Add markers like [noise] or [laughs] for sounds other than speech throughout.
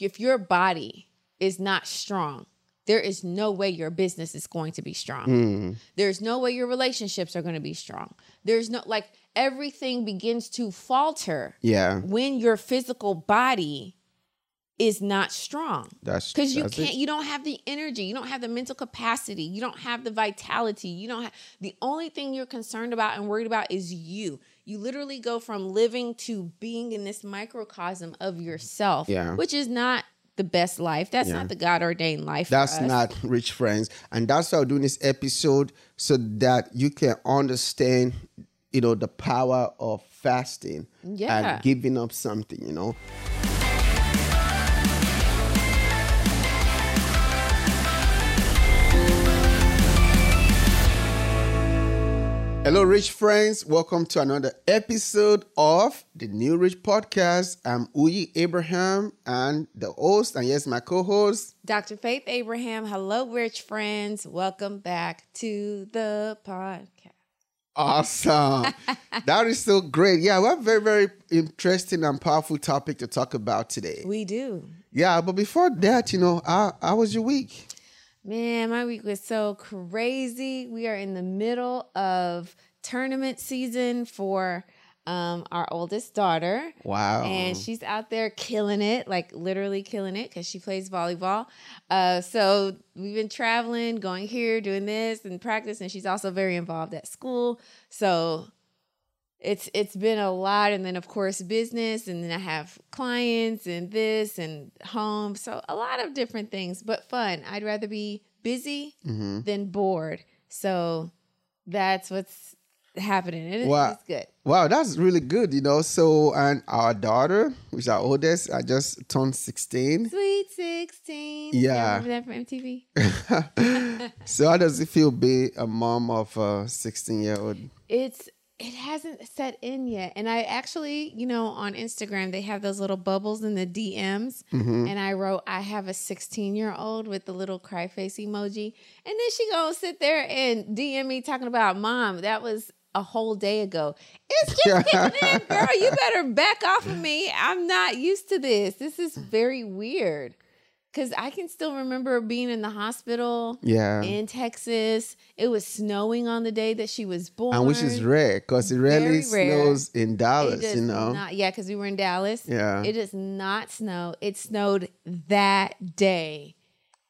if your body is not strong, there is no way your business is going to be strong. Mm. There's no way your relationships are going to be strong. There's no like everything begins to falter Yeah. when your physical body is not strong That's because you that's can't it. you don't have the energy you don't have the mental capacity you don't have the vitality you don't have the only thing you're concerned about and worried about is you you literally go from living to being in this microcosm of yourself Yeah. which is not the best life that's Yeah. not the god ordained life That's not rich friends. And that's why I'm doing this episode so that you can understand, you know, the power of fasting Yeah. and giving up something, you know. Hello, rich friends. Welcome to another episode of the New Rich Podcast. I'm Uyi Abraham and the host, and yes, my co host. dr faith abraham hello rich friends welcome back to the podcast Awesome. [laughs] that is so great. Yeah, we have a very, very interesting and powerful topic to talk about today. we do Yeah, but before that, you know, how, how was your week? Man, my week was so crazy. We are in the middle of tournament season for um, our oldest daughter. Wow. And she's out there killing it, like literally killing it because she plays volleyball. Uh, so we've been traveling, going here, doing this and practice. And she's also very involved at school. So it's it's been a lot and then of course business and then i have clients and this and home so a lot of different things but fun i'd rather be busy Mm-hmm. than bored so that's what's happening it- Wow. it's good Wow, that's really good, you know. So, and our daughter, which our oldest, I just turned 16. sweet 16 Yeah. remember that from mtv [laughs] [laughs] so, how does it feel being a mom of a 16 year old? it's it hasn't set in yet. And i actually you know on instagram they have those little bubbles in the dms Mm-hmm. and i wrote i have a 16 year old with the little cry face emoji. And then she gonna sit there and dm me talking about mom that was a whole day ago. It's just [laughs] kicking in girl. You better back off of me. I'm not used to this. This is very weird because i can still remember being in the hospital Yeah. in Texas. It was snowing on the day that she was born. And which is rare because it rarely rare. snows in Dallas, does you know. Not, yeah, because we were in Dallas. Yeah. It does not snow. It snowed that day.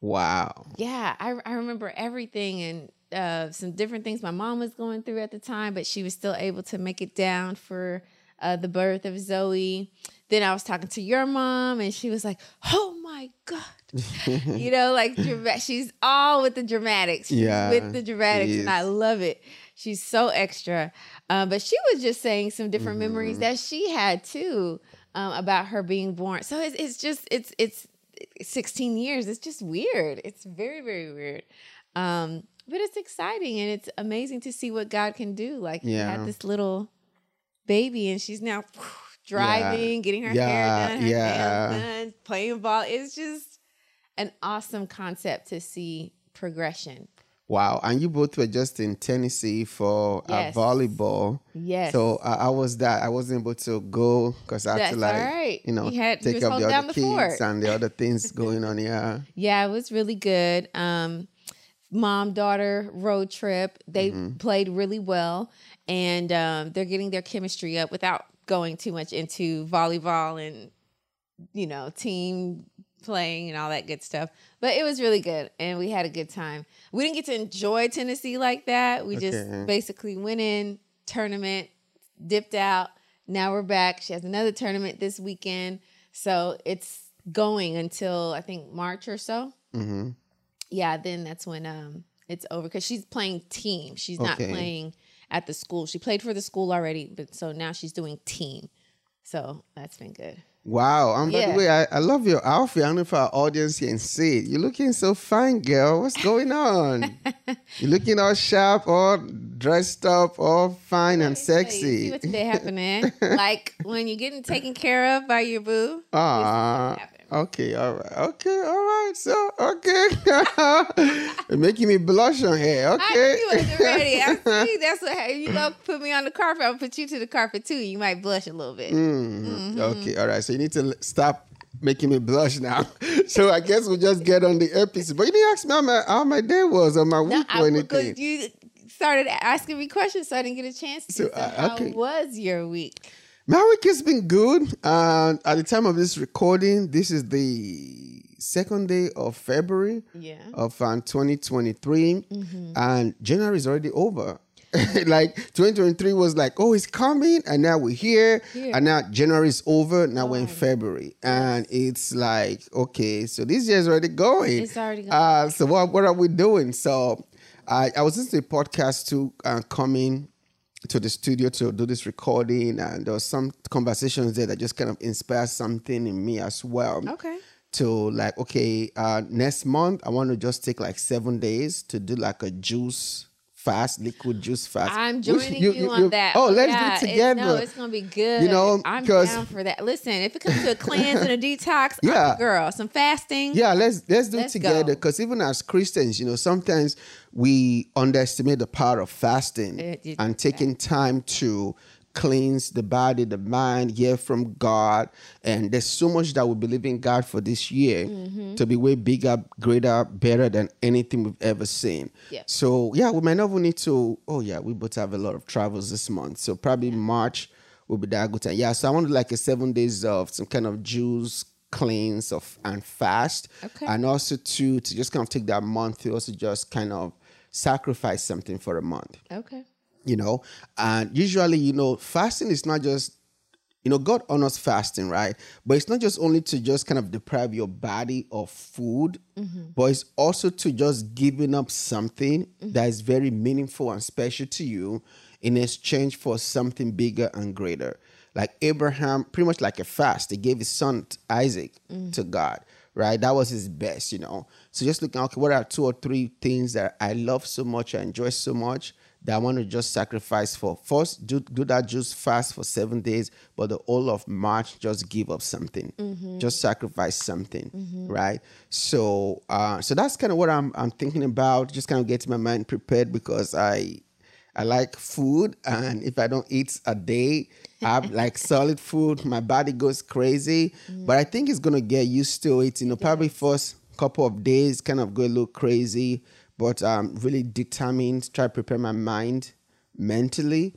wow. Yeah, I, I remember everything and uh, some different things my mom was going through at the time, but she was still able to make it down for uh, the birth of Zoe. Then I was talking to your mom, and she was like, "Oh my god." [laughs] you know, like she's all with the dramatics. She's Yeah, with the dramatics, and I love it. She's so extra. Um, but she was just saying some different memories Mm-hmm. that she had too um, about her being born. So it's, it's just it's it's 16 years. It's just weird. It's very very weird. Um, but it's exciting and it's amazing to see what God can do. Like you Yeah. had this little baby, and she's now driving, getting her Yeah, hair done, her yeah. nails done, playing ball. It's just an awesome concept to see progression. Wow. And you both were just in Tennessee for Yes. volleyball. Yes. So uh, I was that. I wasn't able to go because I had to like, right. you know, You had- take up the other the kids fort. and the other things [laughs] going on. Yeah. Yeah, it was really good. Um, mom daughter road trip. They Mm-hmm. played really well, and um, they're getting their chemistry up without going too much into volleyball and you know team playing and all that good stuff. But it was really good, and we had a good time. We didn't get to enjoy Tennessee like that. We Okay. just basically went in tournament, dipped out. Now we're back. She has another tournament this weekend, so it's going until I think March or so Mm-hmm. yeah, then that's when um it's over because she's playing team. She's not playing at the school. She played for the school already, but so now she's doing team. So that's been good. Wow. And by Yeah. the way, I, I love your outfit. I don't know if our audience can see it. You're looking so fine, girl. What's going on? [laughs] You're looking all sharp, all dressed up, all fine and See sexy. what's today happening? [laughs] like when you're getting taken care of by your boo. Ah. Okay, all right, okay, all right. So, okay, [laughs] You're making me blush on here. I Okay, knew you wasn't ready. I [laughs] see. That's what if you go put me on the carpet. I'll put you to the carpet too. You might blush a little bit. Mm, Okay, all right. So you need to l- stop making me blush now. [laughs] so I guess we'll just get on the episode. But you didn't ask me how my, how my day was or my week No, or I, anything. you started asking me questions, so I didn't get a chance to. So, So, uh, how was your week? My week has been good. Uh, at the time of this recording, this is the second day of February Yeah. of um, 2023, Mm-hmm. and January is already over. [laughs] like 2023 was like, oh, it's coming, and now we're here, Here. and now January is over. Now we're in February, and it's like, okay, so this year's already going. It's already going. Uh, so what what are we doing? So I I was listening to a podcast too, uh, coming to the studio to do this recording, and there was some conversations there that just kind of inspired something in me as well. Okay. To like, okay, uh, next month I want to just take like seven days to do like a juice fast, liquid juice fast. I'm joining you, on that. Oh, let's Yeah, do it it's- together. no, it's gonna be good. You know, I'm down for that. Listen, if it comes to a cleanse and a [laughs] detox, Yeah. girl, some fasting. Yeah, let's let's do Let's it together. Because even as Christians, you know, sometimes we underestimate the power of fasting Uh, you- and taking time to cleanse the body, the mind, hear from God. And there's so much that we believe in God for this year Mm-hmm. to be way bigger, greater, better than anything we've ever seen. Yeah. So yeah, we might not need to. Oh yeah, we both have a lot of travels this month. So probably March will be that good time. Yeah. So I want like a seven days of some kind of juice cleanse of and fast. Okay. And also to to just kind of take that month to also just kind of sacrifice something for a month. Okay. You know, and usually, you know, fasting is not just you know, God honors fasting, right? But it's not just only to just kind of deprive your body of food, mm-hmm. but it's also to just giving up something mm-hmm. that is very meaningful and special to you in exchange for something bigger and greater. Like Abraham, pretty much like a fast, he gave his son Isaac mm. to God, right? That was his best, you know. So just looking, okay, what are two or three things that I love so much, I enjoy so much? That I want to just sacrifice for. First, do, do that just fast for seven days, but the whole of March, just give up something. Mm-hmm. Just sacrifice something, mm-hmm. right? So, uh, so that's kind of what I'm I'm thinking about. Just kind of getting my mind prepared because I I like food, and if I don't eat a day, I have [laughs] like solid food, my body goes crazy. Mm-hmm. But I think it's gonna get used to it. You know, probably first couple of days, kind of go a little crazy but I'm really determined try to prepare my mind mentally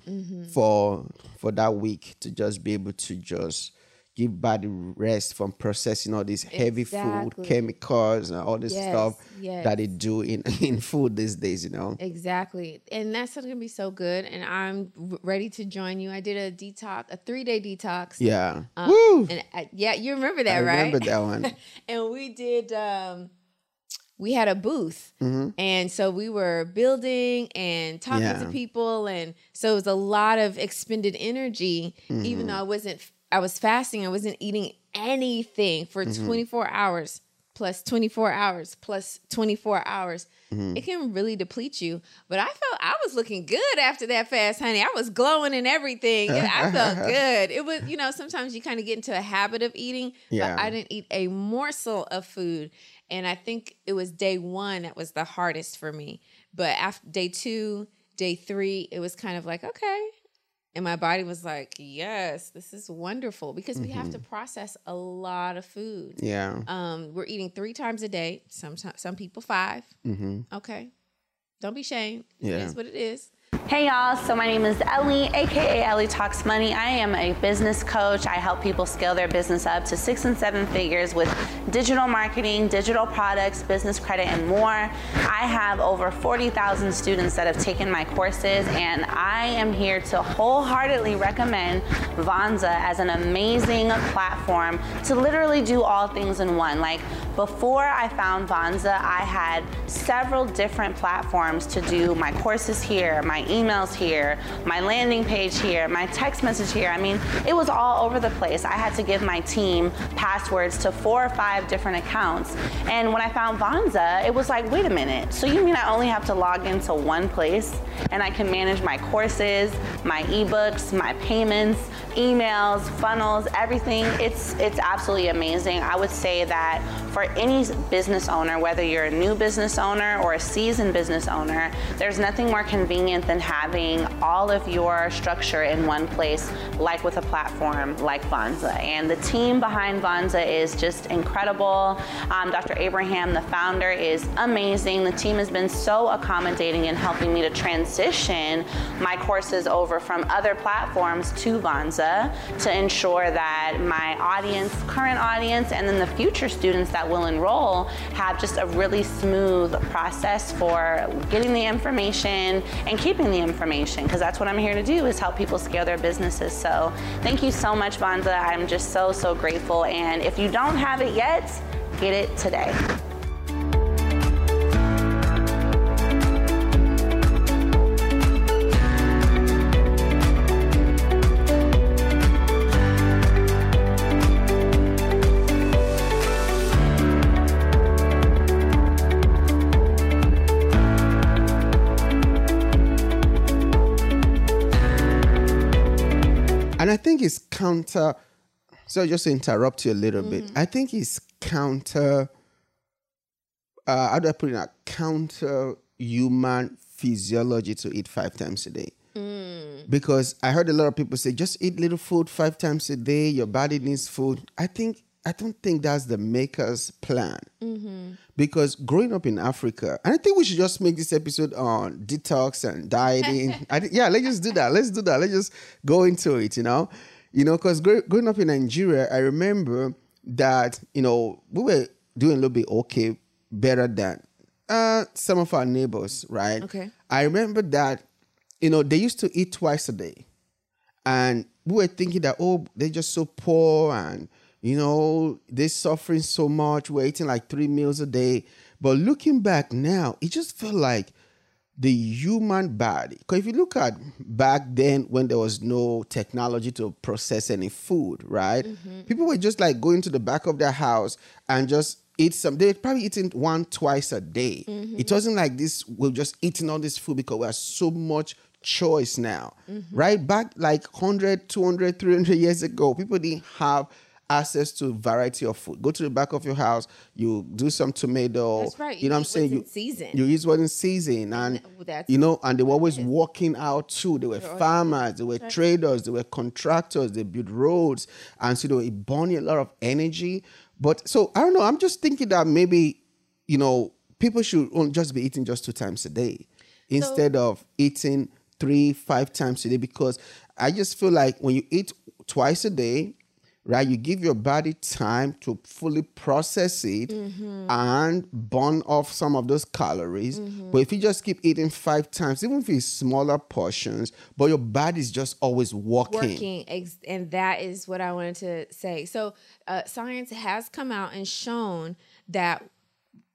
for for that week to just be able to just give body rest from processing all this heavy food, chemicals, and all this Yes, stuff yes. that they do in [laughs] in food these days. You know. Exactly. And that's going to be so good. And I'm ready to join you. I did a detox, a three day detox. Yeah. Um, Woo! And I, yeah, you remember that, I right? remember that [laughs] one. and we did um we had a booth Mm-hmm. and so we were building and talking Yeah. to people and so it was a lot of expended energy Mm-hmm. even though i wasn't i was fasting i wasn't eating anything for Mm-hmm. 24 hours plus 24 hours plus 24 hours Mm-hmm. it can really deplete you but i felt i was looking good after that fast honey i was glowing and everything and i felt [laughs] good it was you know sometimes you kind of get into a habit of eating Yeah. but i didn't eat a morsel of food and i think it was day one that was the hardest for me but after day two day three it was kind of like okay and my body was like yes this is wonderful because we have to Mm-hmm. process a lot of food Yeah. um, we're eating three times a day. sometimes some people 5 Mm-hmm. Okay, don't be shamed. Yeah. It is what it is. Hey y'all, so my name is Ellie, aka Ellie Talks Money. I am a business coach. I help people scale their business up to six and seven figures with digital marketing, digital products, business credit, and more. I have over 40,000 students that have taken my courses, and I am here to wholeheartedly recommend Vonza as an amazing platform to literally do all things in one. Like before I found Vonza, I had several different platforms to do my courses here, my emails here, my landing page here, my text message here. I mean, it was all over the place. I had to give my team passwords to four or five different accounts. And when I found Vonza, it was like, wait a minute. So you mean I only have to log into one place and I can manage my courses, my ebooks, my payments, emails, funnels, everything. It's it's absolutely amazing. I would say that for any business owner, whether you're a new business owner or a seasoned business owner, there's nothing more convenient than having all of your structure in one place, like with a platform like Vonza. And the team behind Vonza is just incredible. Um, Dr. Abraham, the founder, is amazing. The team has been so accommodating in helping me to transition my courses over from other platforms to Vonza to ensure that my audience, current audience, and then the future students that will enroll have just a really smooth process for getting the information and keeping the information because that's what I'm here to do is help people scale their businesses. So thank you so much, Vonza. I'm just so, so grateful. And if you don't have it yet, get it today. Think it's counter. So just to interrupt you a little bit, I think it's counter. Uh, how do I put it? Out? Counter human physiology to eat five times a day. Because I heard a lot of people say, just eat little food five times a day. Your body needs food. I think I don't think that's the maker's plan. Because growing up in Africa, and I think we should just make this episode on detox and dieting. [laughs] I, yeah, let's just do that. Let's do that. Let's just go into it. You know, you know, because growing up in Nigeria, I remember that you know we were doing a little bit okay, better than uh, some of our neighbors, right? Okay. I remember that you know they used to eat twice a day and we were thinking that oh they're just so poor and you know they're suffering so much we're eating like three meals a day. But looking back now it just felt like the human body. Because if you look at back then when there was no technology to process any food right? Mm-hmm. People were just like going to the back of their house and just eat some they were probably eating one twice a day. Mm-hmm. It wasn't like this we're just eating all this food because we have so much choice now mm-hmm. right? Back like 100 200 300 years ago people didn't have access to variety of food. Go to the back of your house you do some tomato. That's right. you know what i'm saying? You season. you use what in season and that's you know and they were always walking out too. They were farmers they were traders they were contractors they built roads and so they were burning a lot of energy. But so i don't know i'm just thinking that maybe you know people should just be eating just two times a day instead of eating three five times a day because i just feel like when you eat twice a day right? You give your body time to fully process it and burn off some of those calories. But if you just keep eating five times even if it's smaller portions but your body's just always working, working and that is what i wanted to say. So uh, science has come out and shown that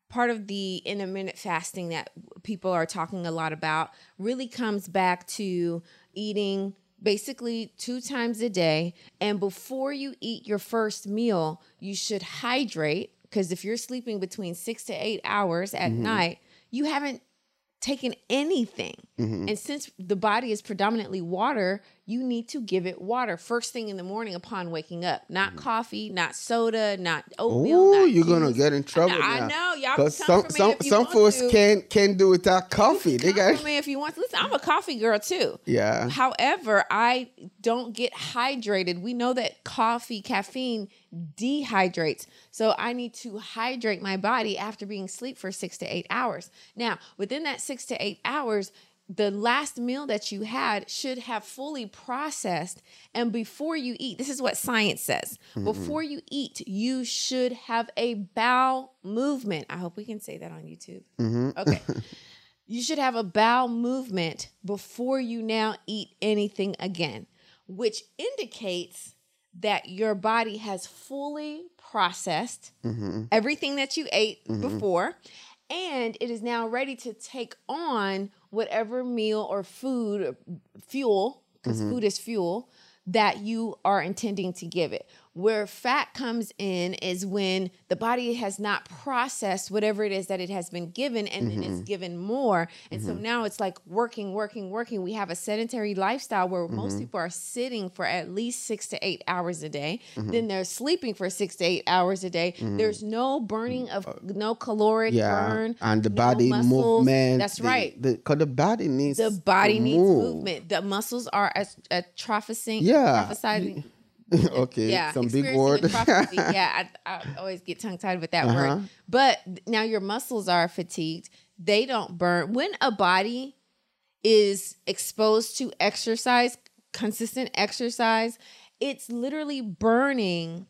part of the intermittent fasting that people are talking a lot about really comes back to eating basically two times a day. And before you eat your first meal you should hydrate because if you're sleeping between six to eight hours at mm-hmm. night you haven't taken anything. Mm-hmm. And since the body is predominantly water, you need to give it water first thing in the morning upon waking up. Not mm-hmm. coffee, not soda, not oatmeal. Oh, not you're gonna get in trouble I now. know, y'all Because some for me some if you some folks can't can't do without coffee. They Come got for me if you want to. Listen, I'm a coffee girl too. Yeah. However, I don't get hydrated. We know that coffee, caffeine dehydrates. So I need to hydrate my body after being asleep for six to eight hours. Now, within that six to eight hours, the last meal that you had should have fully processed. And before you eat, this is what science says mm-hmm. before you eat, you should have a bowel movement. I hope we can say that on YouTube. Mm-hmm. Okay. [laughs] You should have a bowel movement before you now eat anything again, which indicates that your body has fully processed mm-hmm. everything that you ate before and it is now ready to take on whatever meal or food fuel because mm-hmm. food is fuel that you are intending to give it Where fat comes in is when the body has not processed whatever it is that it has been given and then it's mm-hmm. given more. And so mm-hmm. now it's like working, working, working. We have a sedentary lifestyle where most mm-hmm. people are sitting for at least six to eight hours a day. Then they're sleeping for six to eight hours a day. There's no burning of uh, no caloric yeah, burn. and the no body muscles. movement. That's the- right. The because the body needs The body needs move. movement. The muscles are as- atrophying. Yeah. Prophesizing. [laughs] okay, Yeah. some big word. [laughs] yeah. I, I always get tongue tied with that Uh-huh. word. But now your muscles are fatigued. They don't burn. When a body is exposed to exercise, consistent exercise, it's literally burning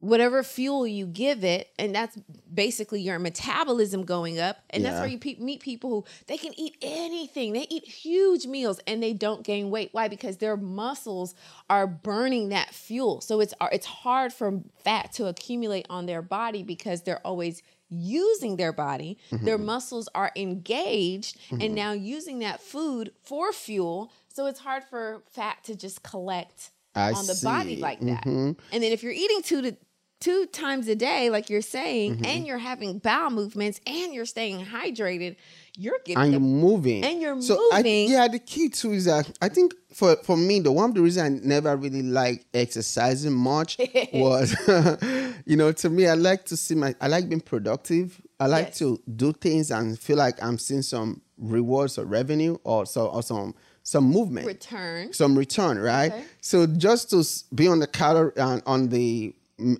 whatever fuel you give it and that's basically your metabolism going up. And that's Yeah. where you pe- meet people who they can eat anything. They eat huge meals and they don't gain weight. Why? Because their muscles are burning that fuel. So it's it's hard for fat to accumulate on their body because they're always using their body. Their muscles are engaged and now using that food for fuel. So it's hard for fat to just collect I on the body like that. Mhm. And then if you're eating two to two times a day, like you're saying, Mm-hmm. and you're having bowel movements and you're staying hydrated, you're getting and the you're moving. and you're so I, moving. yeah, the key too is that I think for for me, the one of the reason I never really liked exercising much [laughs] was, [laughs] you know, to me, I like to see my, I like being productive. I like Yes. to do things and feel like I'm seeing some rewards or revenue or so or some some movement return. some return, right? Okay. So just to be on the calorie uh, on the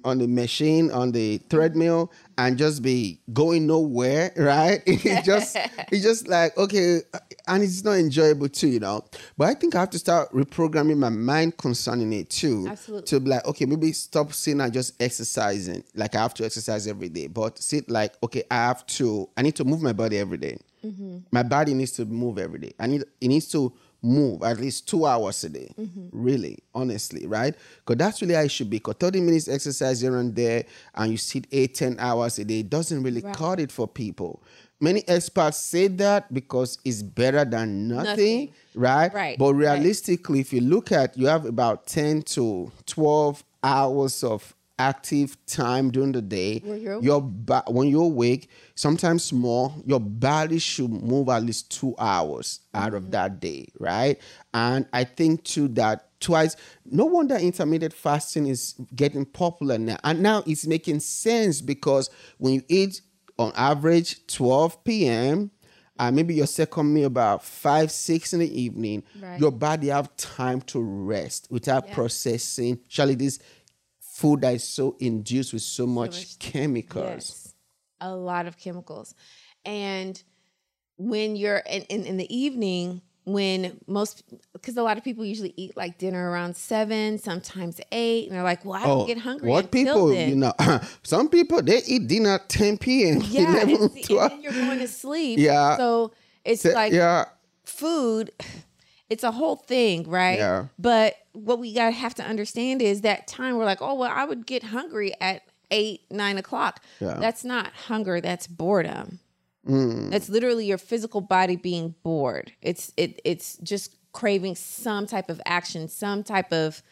on the machine on the treadmill and just be going nowhere, [laughs] right? [laughs] it just [laughs] it's just like okay, and it's not enjoyable too, you know. But I think I have to start reprogramming my mind concerning it too, Absolutely. to be like okay, maybe stop seeing I just exercising like I have to exercise every day, but see it like okay, I have to I need to move my body every day. Mm-hmm. My body needs to move every day. I need it needs to move at least two hours a day. Mm-hmm. Really, honestly, right? Because that's really how it should be. Because 30 minutes exercise here and there, and you sit eight, 10 hours a day, it doesn't really Right. cut it for people. Many experts say that because it's better than nothing, Nothing. right? Right, But right. realistically, if you look at, you have about 10 to 12 hours of active time during the day. Where you're your ba- when you're awake, sometimes more, your body should move at least two hours out of that day, right? And I think too that twice, no wonder intermittent fasting is getting popular now. And now it's making sense because when you eat on average 12 p.m., uh, maybe your second meal about five, six in the evening, Right. your body have time to rest without Yeah. processing. Surely this food that is so induced with so much, much- chemicals. Yes, a lot of chemicals. And when you're in, in, in the evening, when most, because a lot of people usually eat like dinner around seven, sometimes eight, and they're like, well, I don't oh, get hungry. Oh, What people, then. you know, [laughs] some people they eat dinner at 10 p.m. Yeah, [laughs] 11, and, and 12. then you're going to sleep. Yeah. So it's So, like yeah, food, it's a whole thing, right? Yeah. But what we gotta have to understand is that time we're like, oh well, I would get hungry at eight, nine o'clock. Yeah. Mm. That's not hunger, that's boredom. That's literally your physical body being bored. It's it it's just craving some type of action, some type of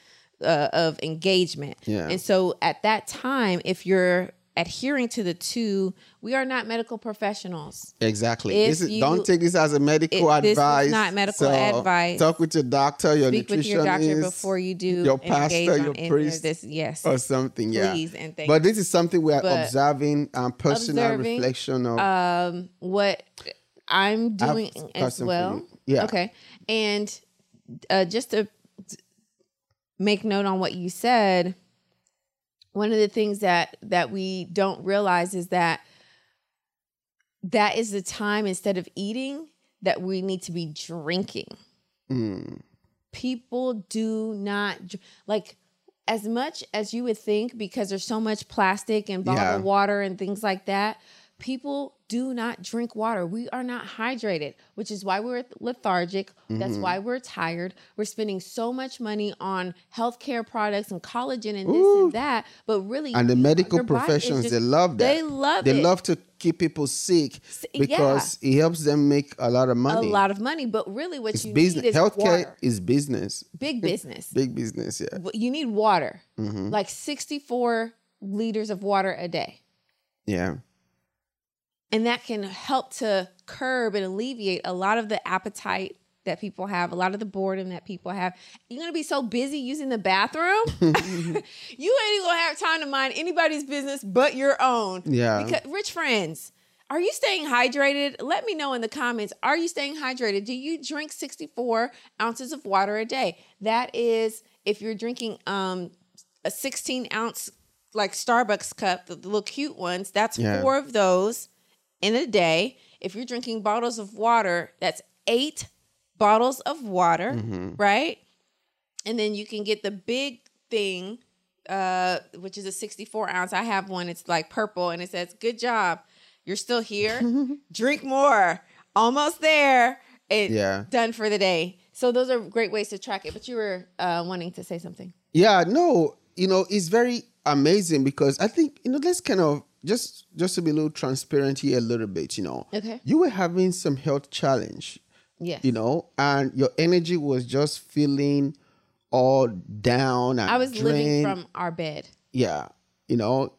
uh, of engagement. Yeah. And so at that time, if you're adhering to the two, we are not medical professionals. exactly. If This is, you- don't take this as a medical It- this is advice. not medical advice. Talk with your doctor, your Speak with your doctor before you do your pastor, your priest, This, yes. or something. Yeah. Please and thank But this is something we are But observing and personal observing, reflection of. um, what I'm doing as well. Yeah. Okay. And uh, just to make note on what you said, one of the things that that we don't realize is that that is the time instead of eating that we need to be drinking. Mm, people do not like as much as you would think because there's so much plastic and bottled Yeah. water and things like that people do not drink water. We are not hydrated, which is why we're lethargic. Mm-hmm. That's why we're tired. We're spending so much money on healthcare products and collagen and this and that, but really, and the medical your body is professions just- they love that They love they it. love to keep people sick yeah. because it helps them make a lot of money. a lot of money, but really, what it's you business need is healthcare water. is business Big business. big business yeah you need water, Mm-hmm. like 64 liters of water a day. yeah And that can help to curb and alleviate a lot of the appetite that people have, a lot of the boredom that people have. You're gonna be so busy using the bathroom, [laughs] [laughs] you ain't gonna have time to mind anybody's business but your own. Yeah. Because rich friends, are you staying hydrated? Let me know in the comments. Are you staying hydrated? Do you drink 64 ounces of water a day? That is if you're drinking um a 16 ounce like Starbucks cup, the, the little cute ones, that's Yeah. four of those in a day. If you're drinking bottles of water, that's eight bottles of water, Mm-hmm. right? And then you can get the big thing, uh, which is a 64 ounce. I have one, it's like purple, and it says, Good job. You're still here. [laughs] Drink more. Almost there. And Yeah. done for the day. So those are great ways to track it. But you were uh, wanting to say something. Yeah, no, you know, it's very amazing because I think, you know, let's kind of just just to be a little transparent here a little bit, you know. Okay. You were having some health challenge, Yes. you know, and your energy was just feeling all down and I was living from our bed. yeah, you know.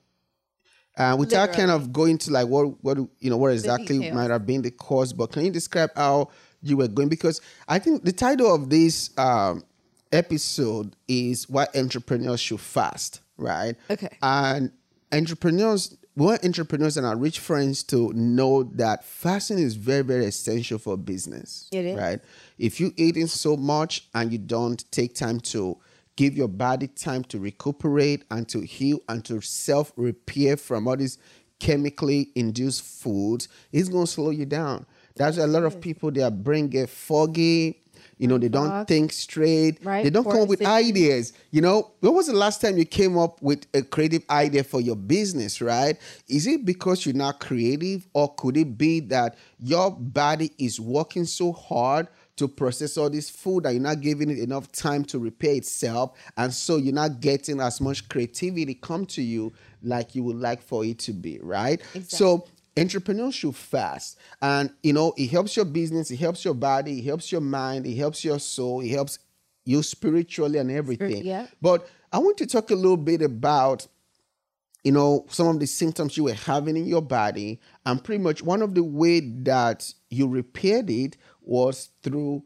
And without kind of going to like what what you know what exactly might have been the cause, but can you describe how you were going? Because I think the title of this um, episode is "Why Entrepreneurs Should Fast," right? Okay. And entrepreneurs, we want entrepreneurs and our rich friends to know that fasting is very, very essential for business. It is. right. If you eating so much and you don't take time to give your body time to recuperate and to heal and to self repair from all these chemically induced foods, it's going to slow you down. That's a lot of people their brain get foggy. You know, they don't think straight. Right, They don't come up with ideas. You know, when was the last time you came up with a creative idea for your business, right? Is it because you're not creative, or could it be that your body is working so hard to process all this food that you're not giving it enough time to repair itself, and so you're not getting as much creativity come to you like you would like for it to be, right? So entrepreneurs should fast. And you know it helps your business it helps your body it helps your mind it helps your soul it helps you spiritually and everything. yeah. but i want to talk a little bit about you know some of the symptoms you were having in your body. And pretty much one of the way that you repaired it was through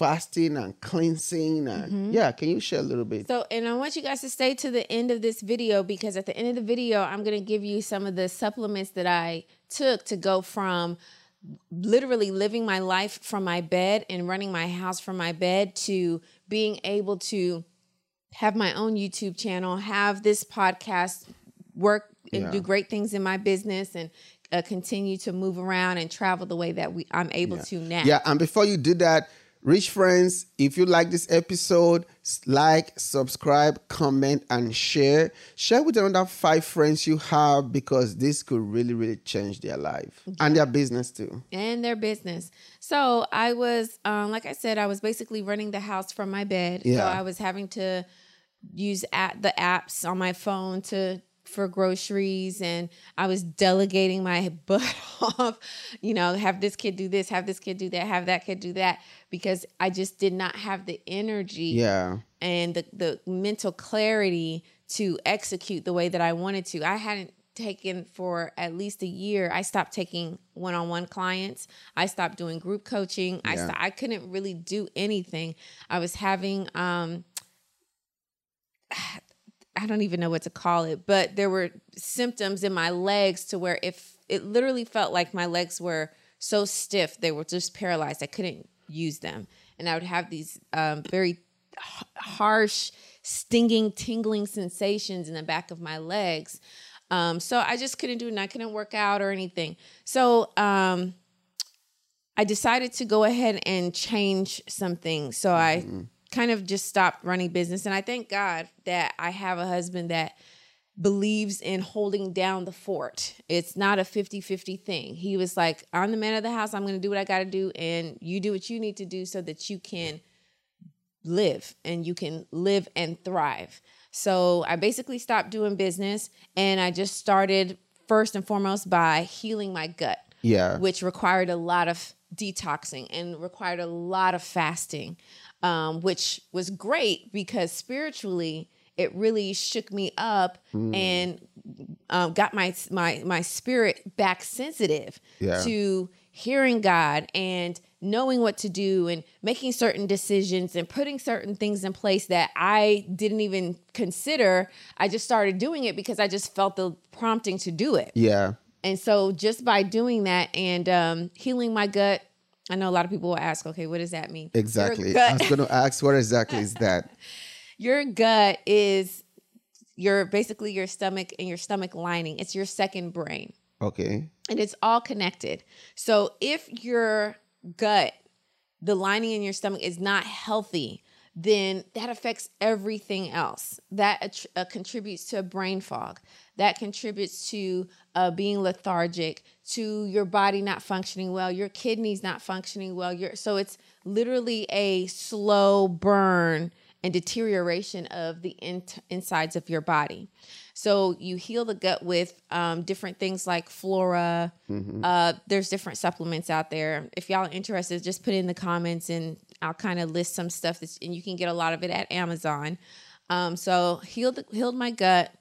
fasting and cleansing and yeah can you share a little bit So, and I want you guys to stay to the end of this video because at the end of the video, I'm going to give you some of the supplements that I took to go from literally living my life from my bed and running my house from my bed to being able to have my own YouTube channel, have this podcast, work and Yeah. do great things in my business and uh, continue to move around and travel the way that we I'm able to now. Yeah, and before you do that, rich friends, if you like this episode, like, subscribe, comment, and share. Share with another five friends you have because this could really, really change their life and their business too. and their business. So I was, um, like I said, I was basically running the house from my bed. Yeah. So Yeah. I was having to use at the apps on my phone to for groceries and I was delegating my [laughs] butt off, you know, have this kid do this, have this kid do that, have that kid do that because I just did not have the energy Yeah. and the, the mental clarity to execute the way that I wanted to. I hadn't taken for at least a year. I stopped taking one-on-one clients. I stopped doing group coaching. I Yeah. I couldn't really do anything. I was having um I don't even know what to call it, but there were symptoms in my legs to where if it literally felt like my legs were so stiff, they were just paralyzed. I couldn't use them. And I would have these um, very h- harsh, stinging, tingling sensations in the back of my legs. Um, so I just couldn't do it and I couldn't work out or anything. So um, I decided to go ahead and change something. So I kind of just stopped running business. And I thank God that I have a husband that believes in holding down the fort. It's not a 50-50 thing. He was like, I'm the man of the house. I'm going to do what I got to do and you do what you need to do so that you can live and you can live and thrive. So I basically stopped doing business and I just started first and foremost by healing my gut. Yeah. Which required a lot of detoxing and required a lot of fasting, um, which was great because spiritually it really shook me up mm. and um, got my my my spirit back sensitive yeah. to hearing God and knowing what to do and making certain decisions and putting certain things in place that I didn't even consider. I just started doing it because I just felt the prompting to do it. Yeah. And so just by doing that and um, healing my gut, I know a lot of people will ask, okay, what does that mean? Exactly. I was going to ask, what exactly is that? [laughs] your gut is your basically your stomach and your stomach lining. It's your second brain. Okay. And it's all connected. So if your gut, the lining in your stomach is not healthy, then that affects everything else. That uh, contributes to a brain fog. That contributes to uh, being lethargic, to your body not functioning well, your kidneys not functioning well. Your, so it's literally a slow burn and deterioration of the in- insides of your body. So you heal the gut with um, different things like flora. Mm-hmm. Uh, there's different supplements out there. If y'all are interested, just put in the comments and I'll kind of list some stuff that's, and you can get a lot of it at Amazon. Um, so healed healed my gut.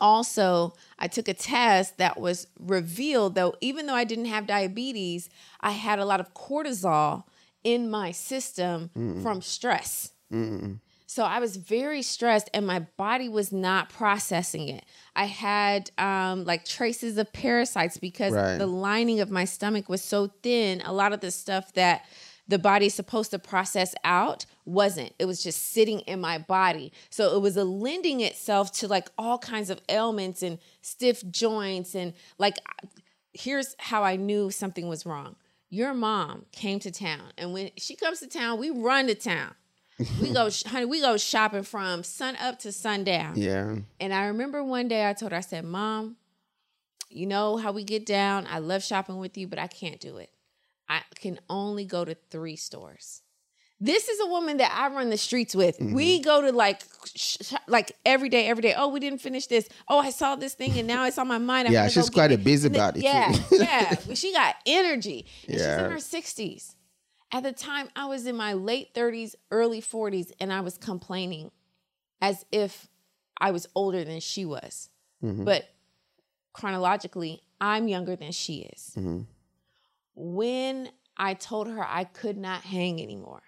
Also, I took a test that was revealed though even though I didn't have diabetes, I had a lot of cortisol in my system mm from stress. mm so I was very stressed and my body was not processing it. I had um, like traces of parasites because right. the lining of my stomach was so thin. A lot of the stuff that the body's supposed to process out wasn't. It was just sitting in my body. So it was a lending itself to like all kinds of ailments and stiff joints. And like, here's how I knew something was wrong. Your mom came to town, and when she comes to town, we run to town we go, honey, we go shopping from sun up to sundown. Yeah. And I remember one day I told her, I said, Mom, you know how we get down. I love shopping with you, but I can't do it. I can only go to three stores. This is a woman that I run the streets with. Mm-hmm. We go to like, sh- like every day, every day. Oh, we didn't finish this. Oh, I saw this thing and now it's on my mind. I'm yeah, she's quite a busy body. Yeah, [laughs] yeah. She got energy. And yeah. she's in her sixties. At the time, I was in my late 30s, early 40s, and I was complaining as if I was older than she was. Mm-hmm. But chronologically, I'm younger than she is. Mm-hmm. When I told her I could not hang anymore,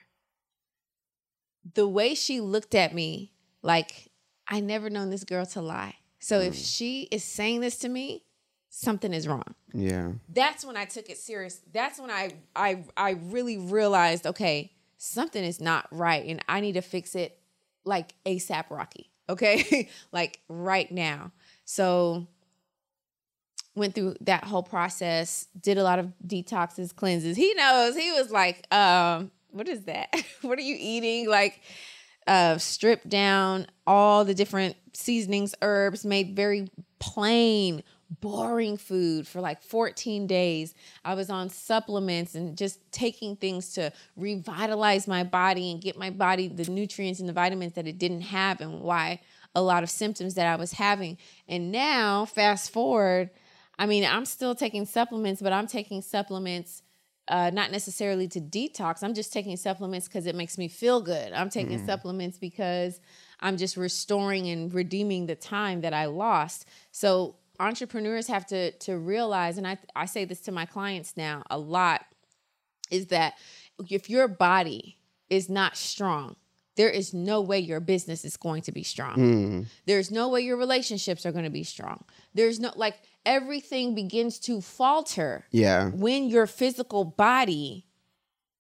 the way she looked at me, like, I never known this girl to lie. So mm. if she is saying this to me, something is wrong. Yeah. That's when I took it serious. That's when I I I really realized, okay, something is not right and I need to fix it like ASAP Rocky. Okay? [laughs] like right now. So went through that whole process, did a lot of detoxes, cleanses. He knows. He was like, um, what is that? [laughs] what are you eating? Like uh stripped down all the different seasonings, herbs, made very plain boring food for like 14 days. I was on supplements and just taking things to revitalize my body and get my body the nutrients and the vitamins that it didn't have and why a lot of symptoms that I was having. And now, fast forward, I mean, I'm still taking supplements, but I'm taking supplements uh, not necessarily to detox. I'm just taking supplements because it makes me feel good. I'm taking mm. supplements because I'm just restoring and redeeming the time that I lost. So entrepreneurs have to to realize and I I say this to my clients now a lot is that if your body is not strong there is no way your business is going to be strong. Mm. There's no way your relationships are going to be strong. There's no like everything begins to falter. Yeah. When your physical body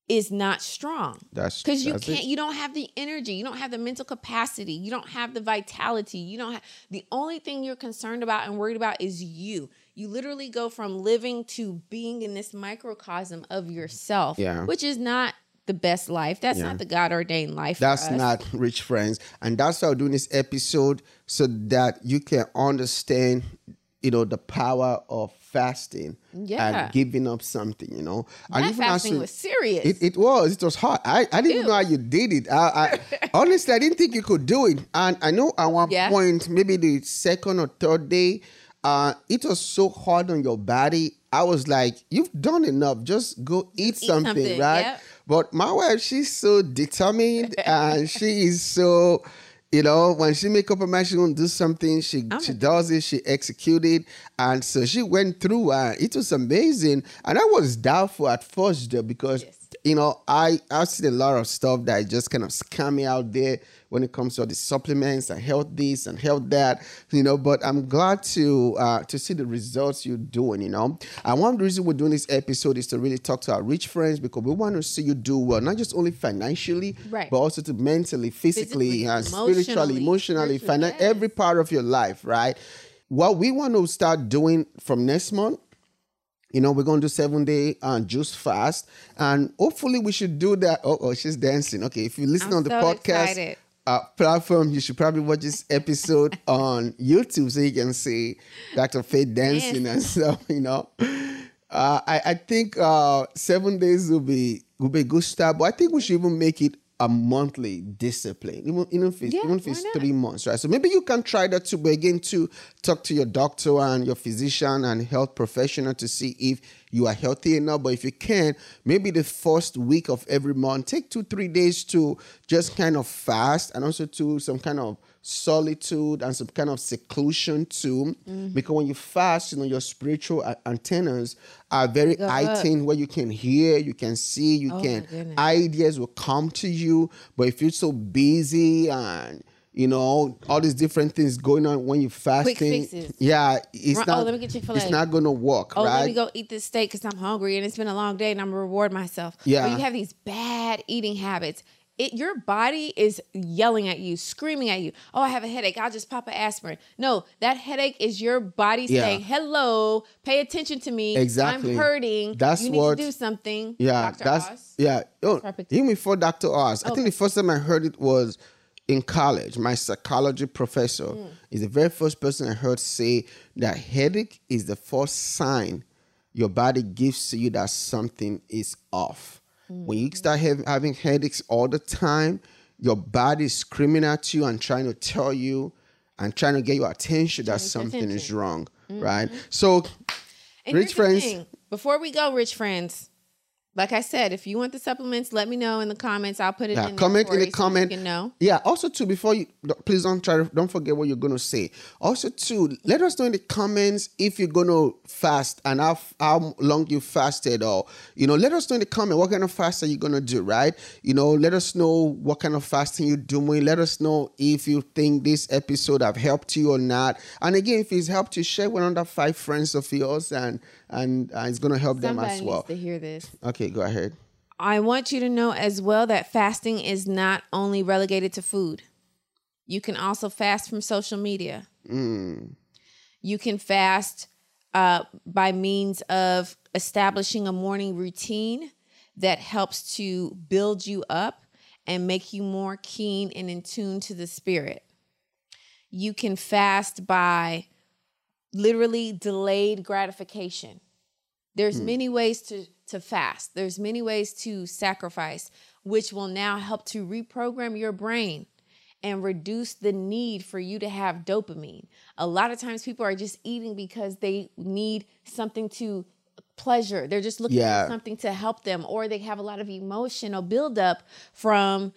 is not strong. That's because you can't. It. You don't have the energy. You don't have the mental capacity. You don't have the vitality. You don't have the only thing you're concerned about and worried about is you. You literally go from living to being in this microcosm of yourself, yeah. which is not the best life. That's Yeah. not the God ordained life. That's not rich friends. And that's why I'm doing this episode so that you can understand, you know, the power of fasting Yeah. and giving up something, you know. And that even as fasting you- was serious. It, it was. It was hard. I, I didn't even know how you did it. I, I [laughs] honestly I didn't think you could do it. And I know at one Yeah. point, maybe the second or third day, uh, it was so hard on your body. I was like, "You've done enough. Just go eat, eat something, something, right?" yep. But my wife, she's so determined, [laughs] and she is so. You know, when she make up her mind, she gonna do something. She she a- does it. She executed, and so she went through. And it was amazing. And I was doubtful at first, though, because Yes. You know, I I've seen a lot of stuff that just kind of scam me out there when it comes to the supplements and health this and health that, you know. But I'm glad to uh, to see the results you're doing, you know. And one of the reasons we're doing this episode is to really talk to our rich friends because we want to see you do well, not just only financially, Right. but also to mentally, physically, Physically, and spiritually, emotionally, emotionally, spiritually, finan- yes. every part of your life, right? What we want to start doing from next month you know, we're going to do seven day uh, juice fast, and hopefully we should do that. Oh, oh she's dancing. Okay, if you listen I'm on the so podcast excited. uh, platform, you should probably watch this episode [laughs] on YouTube so you can see Dr. Faith dancing and [laughs] stuff. You know, uh, I I think uh, seven days will be will be a good start, but I think we should even make it a monthly discipline, even, even if it's, Yeah, even if it's three months, right? So maybe you can try that too, but again, to talk to your doctor and your physician and health professional to see if you are healthy enough. But if you can, maybe the first week of every month, take two, three days to just kind of fast and also to some kind of solitude and some kind of seclusion too. Mm-hmm. Because when you fast, you know, your spiritual antennas are very heightened where you can hear, you can see, you Oh, can ideas will come to you. But if you're so busy and you know all these different things going on when you're fasting, yeah, it's Run- not. oh, let me get Chick-fil-A. It's not gonna work, Oh, right? let me go eat this steak because I'm hungry and it's been a long day and I'm gonna reward myself. Yeah. Or you have these bad eating habits. It, your body is yelling at you, screaming at you. Oh, I have a headache. I'll just pop an aspirin. No, that headache is your body Yeah. saying, "Hello, pay attention to me. Exactly. I'm hurting. That's you need what- to do something." Yeah, Dr. that's Oz. yeah. Oh, Perfect. even before Dr. Oz, I think the first time I heard it was in college. My psychology professor Hmm. is the very first person I heard say that headache is the first sign your body gives to you that something is off. Hmm. When you start hav- having headaches all the time, your body is screaming at you and trying to tell you and trying to get your attention that something is attention. Mm-hmm. wrong, right? So And Rich friends-. Before we go, rich friends, like I said, if you want the supplements, let me know in the comments. I'll put it Yeah, in comment in the so comment. you can know. Yeah. Also, too, before you please don't try to don't forget what you're gonna say. Also, too, let us know in the comments if you're gonna fast and how how long you fasted, or you know, let us know in the comment what kind of fast are you gonna do, right? You know, let us know what kind of fasting you're doing. Let us know if you think this episode have helped you or not. And again, if it's helped you, share with another five friends of yours, and and uh, it's gonna help them as well. needs to hear this. Okay, go ahead. I want you to know as well that fasting is not only relegated to food. You can also fast from social media. You can fast uh, by means of establishing a morning routine that helps to build you up and make you more keen and in tune to the spirit. You can fast by literally delayed gratification. There's hmm. many ways to to fast. There's many ways to sacrifice, which will now help to reprogram your brain and reduce the need for you to have dopamine. A lot of times people are just eating because they need something to pleasure. They're just looking Yeah. for something to help them or they have a lot of emotional buildup from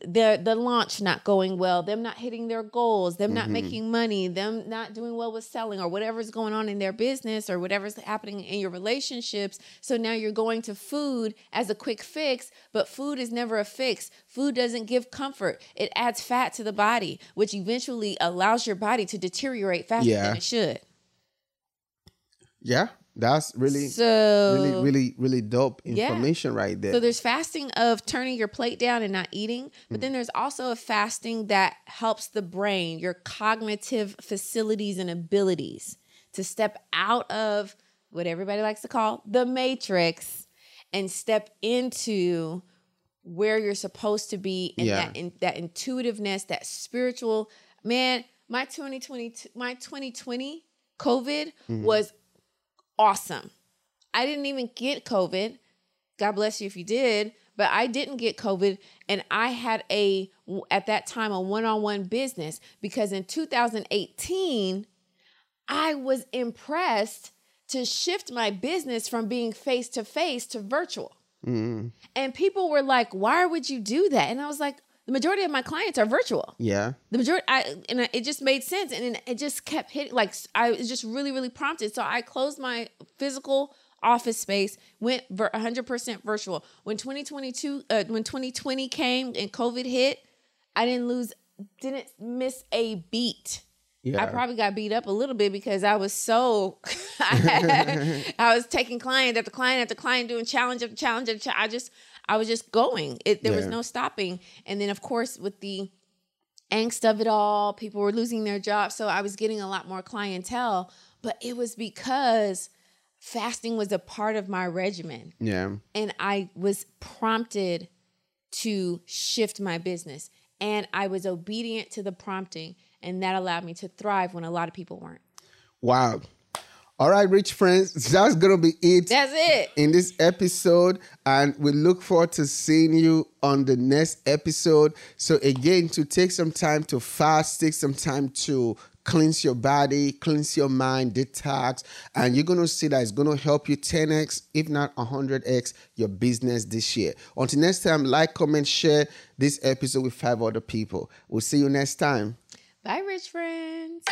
the the launch not going well, them not hitting their goals, them not mm-hmm. making money, them not doing well with selling or whatever's going on in their business or whatever's happening in your relationships. So now you're going to food as a quick fix, but food is never a fix. Food doesn't give comfort. It adds fat to the body, which eventually allows your body to deteriorate faster Yeah. than it should. Yeah, that's really So really, really, really dope Yeah. information right there. So there's fasting of turning your plate down and not eating, but then there's also a fasting that helps the brain, your cognitive facilities and abilities to step out of what everybody likes to call the matrix and step into where you're supposed to be and Yeah. that in, that intuitiveness, that spiritual man. My 2020, my 2020 COVID Mm-hmm. was awesome. I didn't even get COVID. God bless you if you did, but I didn't get COVID. And I had a, at that time, a one on one business because in 2018, I was impressed to shift my business from being face to face to virtual. Mm-hmm. And people were like, why would you do that? And I was like, the majority of my clients are virtual. Yeah. the majority I, and it just made sense and it- it just kept hitting like i was just really really prompted. So i closed my physical office space went 100% virtual. When 2022 uh, when 2020 came and covid hit i didn't lose didn't miss a beat Yeah. I probably got beat up a little bit because I was so [laughs] I, [laughs] I was taking client after client after client doing challenge after challenge after challenge. I just I was just going. It there was no stopping. And then of course with the angst of it all, people were losing their jobs, so I was getting a lot more clientele, but it was because fasting was a part of my regimen Yeah. and I was prompted to shift my business and I was obedient to the prompting and that allowed me to thrive when a lot of people weren't. Wow. All right, rich friends, that's gonna be it That's it. in this episode, and we look forward to seeing you on the next episode. So again, to take some time to fast, take some time to cleanse your body, cleanse your mind, detox, and you're gonna see that it's gonna help you 10x, if not 100x, your business this year. Until next time, like, comment, share this episode with five other people. We'll see you next time. Bye, rich friends.